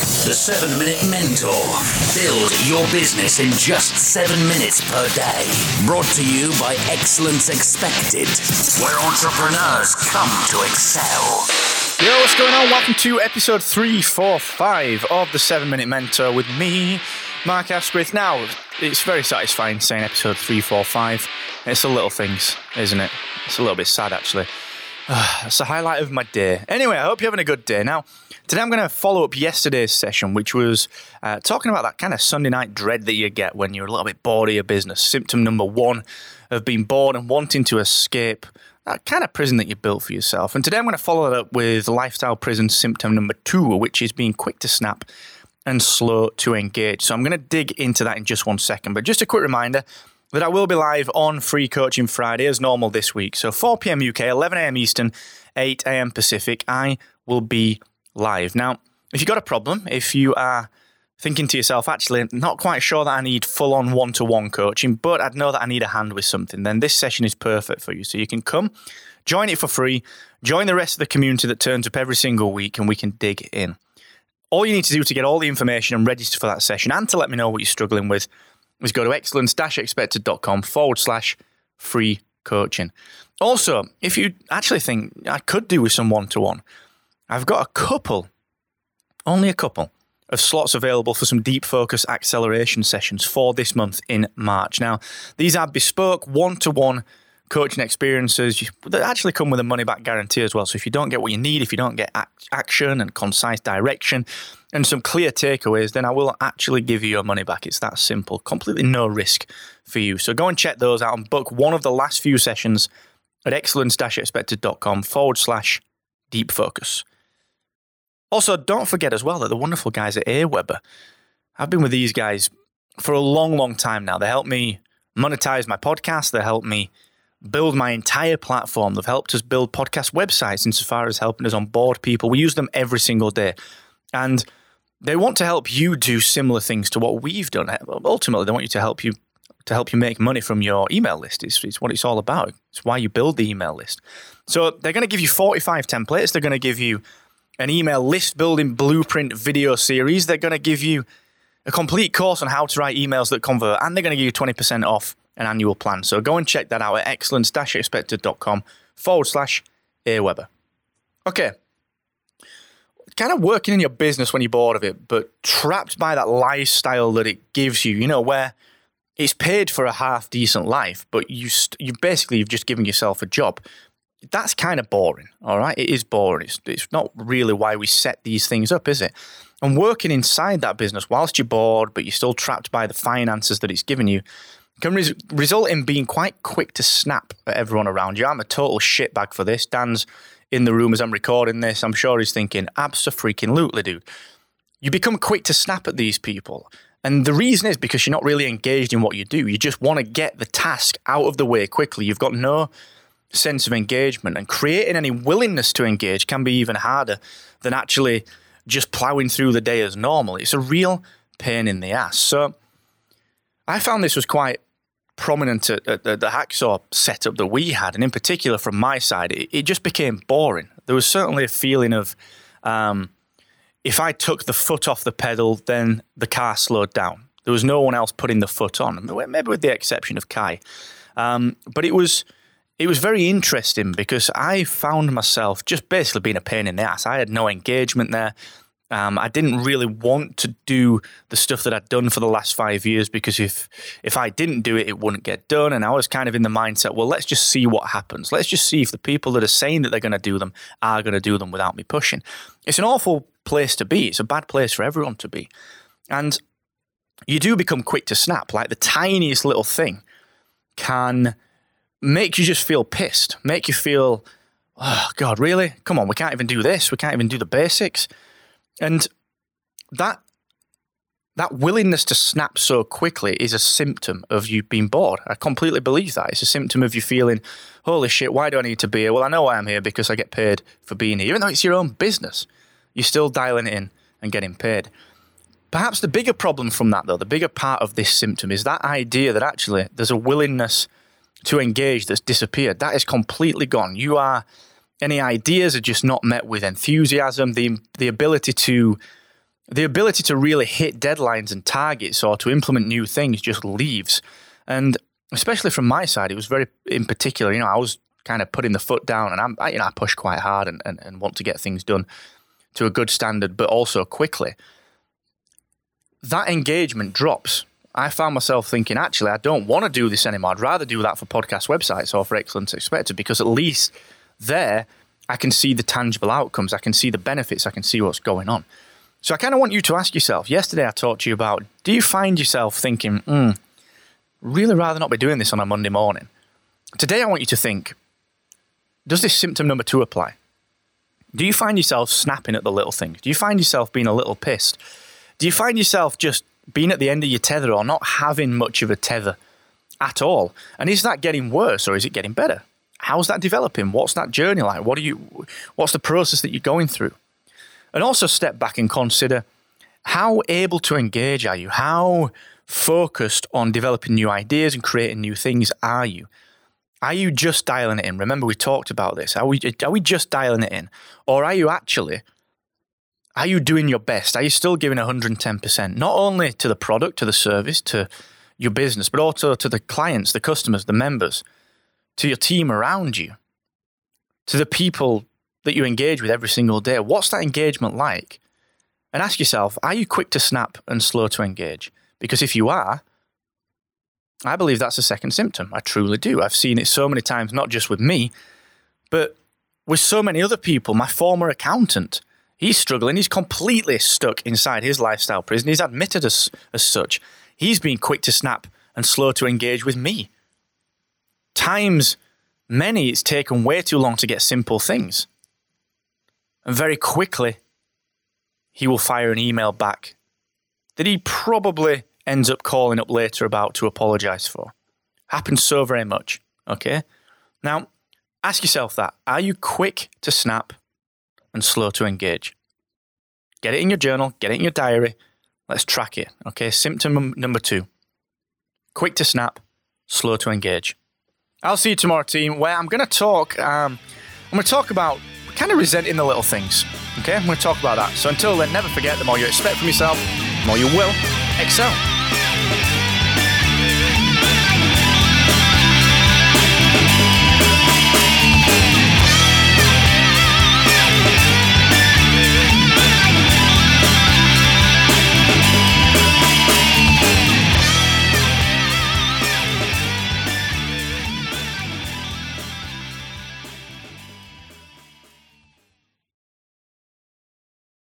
The 7 Minute Mentor. Build your business in just 7 minutes per day. Brought to you by Excellence Expected, where entrepreneurs come to excel. Yo, what's going on? Welcome to episode 345 of the 7 Minute Mentor with me, Mark Asquith. Now, it's very satisfying saying episode 345. It's the little things, isn't it? It's a little bit sad, actually. it's the highlight of my day. Anyway, I hope you're having a good day. Now, today I'm going to follow up yesterday's session, which was uh, talking about that kind of Sunday night dread that you get when you're a little bit bored of your business. Symptom number one of being bored and wanting to escape that kind of prison that you built for yourself. And today I'm going to follow that up with lifestyle prison symptom number two, which is being quick to snap and slow to engage. So I'm going to dig into that in just one second. But just a quick reminder that I will be live on Free Coaching Friday as normal this week. So 4 p.m. UK, 11 a.m. Eastern, 8 a.m. Pacific. I will be live. Now, if you've got a problem, if you are thinking to yourself, actually, not quite sure that I need full on one to one coaching, but I'd know that I need a hand with something, then this session is perfect for you. So you can come, join it for free, join the rest of the community that turns up every single week, and we can dig in. All you need to do to get all the information and register for that session and to let me know what you're struggling with is go to excellence-expected.com forward slash free coaching. Also, if you actually think I could do with some one to one, I've got a couple, only a couple, of slots available for some deep focus acceleration sessions for this month in March. Now, these are bespoke one to one coaching experiences that actually come with a money back guarantee as well. So if you don't get what you need, if you don't get action and concise direction, and some clear takeaways, then I will actually give you your money back. It's that simple. Completely no risk for you. So go and check those out and book one of the last few sessions at excellence-expected.com forward slash deep focus. Also, don't forget as well that the wonderful guys at Aweber, I've been with these guys for a long, long time now. They help me monetize my podcast. They help me build my entire platform. They've helped us build podcast websites insofar as helping us onboard people. We use them every single day. And they want to help you do similar things to what we've done. Ultimately, they want you to help you to help you make money from your email list. It's, it's what it's all about. It's why you build the email list. So they're going to give you 45 templates. They're going to give you an email list building blueprint video series. They're going to give you a complete course on how to write emails that convert, and they're going to give you 20% off an annual plan. So go and check that out at excellence-expected.com forward slash Aweber. Okay, kind of working in your business when you're bored of it, but trapped by that lifestyle that it gives you, you know, where it's paid for a half decent life, but you st- you basically you've just given yourself a job. That's kind of boring, all right? It is boring. It's, it's not really why we set these things up, is it? And working inside that business whilst you're bored, but you're still trapped by the finances that it's given you, can res- result in being quite quick to snap at everyone around you. I'm a total shitbag for this. Dan's in the room as I'm recording this, I'm sure he's thinking, absolutely, dude. You become quick to snap at these people. And the reason is because you're not really engaged in what you do. You just want to get the task out of the way quickly. You've got no sense of engagement. And creating any willingness to engage can be even harder than actually just plowing through the day as normal. It's a real pain in the ass. So I found this was quite prominent at, at, the hacksaw setup that we had, and in particular from my side, it, it just became boring. There was certainly a feeling of um, if I took the foot off the pedal, then the car slowed down. There was no one else putting the foot on, maybe with the exception of Kai. Um, but it was it was very interesting because I found myself just basically being a pain in the ass. I had no engagement there. Um, I didn't really want to do the stuff that I'd done for the last five years because if if I didn't do it, it wouldn't get done. And I was kind of in the mindset, well, let's just see what happens. Let's just see if the people that are saying that they're going to do them are going to do them without me pushing. It's an awful place to be. It's a bad place for everyone to be. And you do become quick to snap. Like the tiniest little thing can make you just feel pissed, make you feel, oh God, really? Come on, we can't even do this. We can't even do the basics. And that that willingness to snap so quickly is a symptom of you being bored. I completely believe that. It's a symptom of you feeling, holy shit, why do I need to be here? Well, I know why I'm here because I get paid for being here. Even though it's your own business, you're still dialing it in and getting paid. Perhaps the bigger problem from that, though, the bigger part of this symptom is that idea that actually there's a willingness to engage that's disappeared. That is completely gone. You are, any ideas are just not met with enthusiasm, the, the ability to the ability to really hit deadlines and targets or to implement new things just leaves. And especially from my side, it was very in particular, you know, I was kind of putting the foot down and I'm, I, you know, I push quite hard and, and, and want to get things done to a good standard, but also quickly. That engagement drops. I found myself thinking, actually, I don't want to do this anymore. I'd rather do that for podcast websites or for Excellence Expected because at least there I can see the tangible outcomes. I can see the benefits. I can see what's going on. So I kind of want you to ask yourself. Yesterday, I talked to you about do you find yourself thinking, hmm, really rather not be doing this on a Monday morning? Today, I want you to think does this symptom number two apply? Do you find yourself snapping at the little things? Do you find yourself being a little pissed? Do you find yourself just being at the end of your tether or not having much of a tether at all? And is that getting worse or is it getting better? How's that developing? What's that journey like? What are you what's the process that you're going through? And also step back and consider how able to engage are you? How focused on developing new ideas and creating new things are you? Are you just dialing it in? Remember, we talked about this. Are we, are we just dialing it in? Or are you actually, are you doing your best? Are you still giving 110%? Not only to the product, to the service, to your business, but also to the clients, the customers, the members, to your team around you, to the people that you engage with every single day. What's that engagement like? And ask yourself, are you quick to snap and slow to engage? Because if you are, I believe that's a second symptom. I truly do. I've seen it so many times, not just with me, but with so many other people. My former accountant, he's struggling. He's completely stuck inside his lifestyle prison. He's admitted as, as such. He's been quick to snap and slow to engage with me. Times many, it's taken way too long to get simple things. And very quickly, he will fire an email back that he probably ends up calling up later about to apologize for. Happens so very much. Okay? Now, ask yourself that. Are you quick to snap and slow to engage? Get it in your journal, get it in your diary. Let's track it. Okay? Symptom number two quick to snap, slow to engage. I'll see you tomorrow, team, where I'm going to talk. Um, I'm going to talk about kind of resenting the little things. Okay, I'm going to talk about that. So until then, never forget the more you expect from yourself, the more you will excel.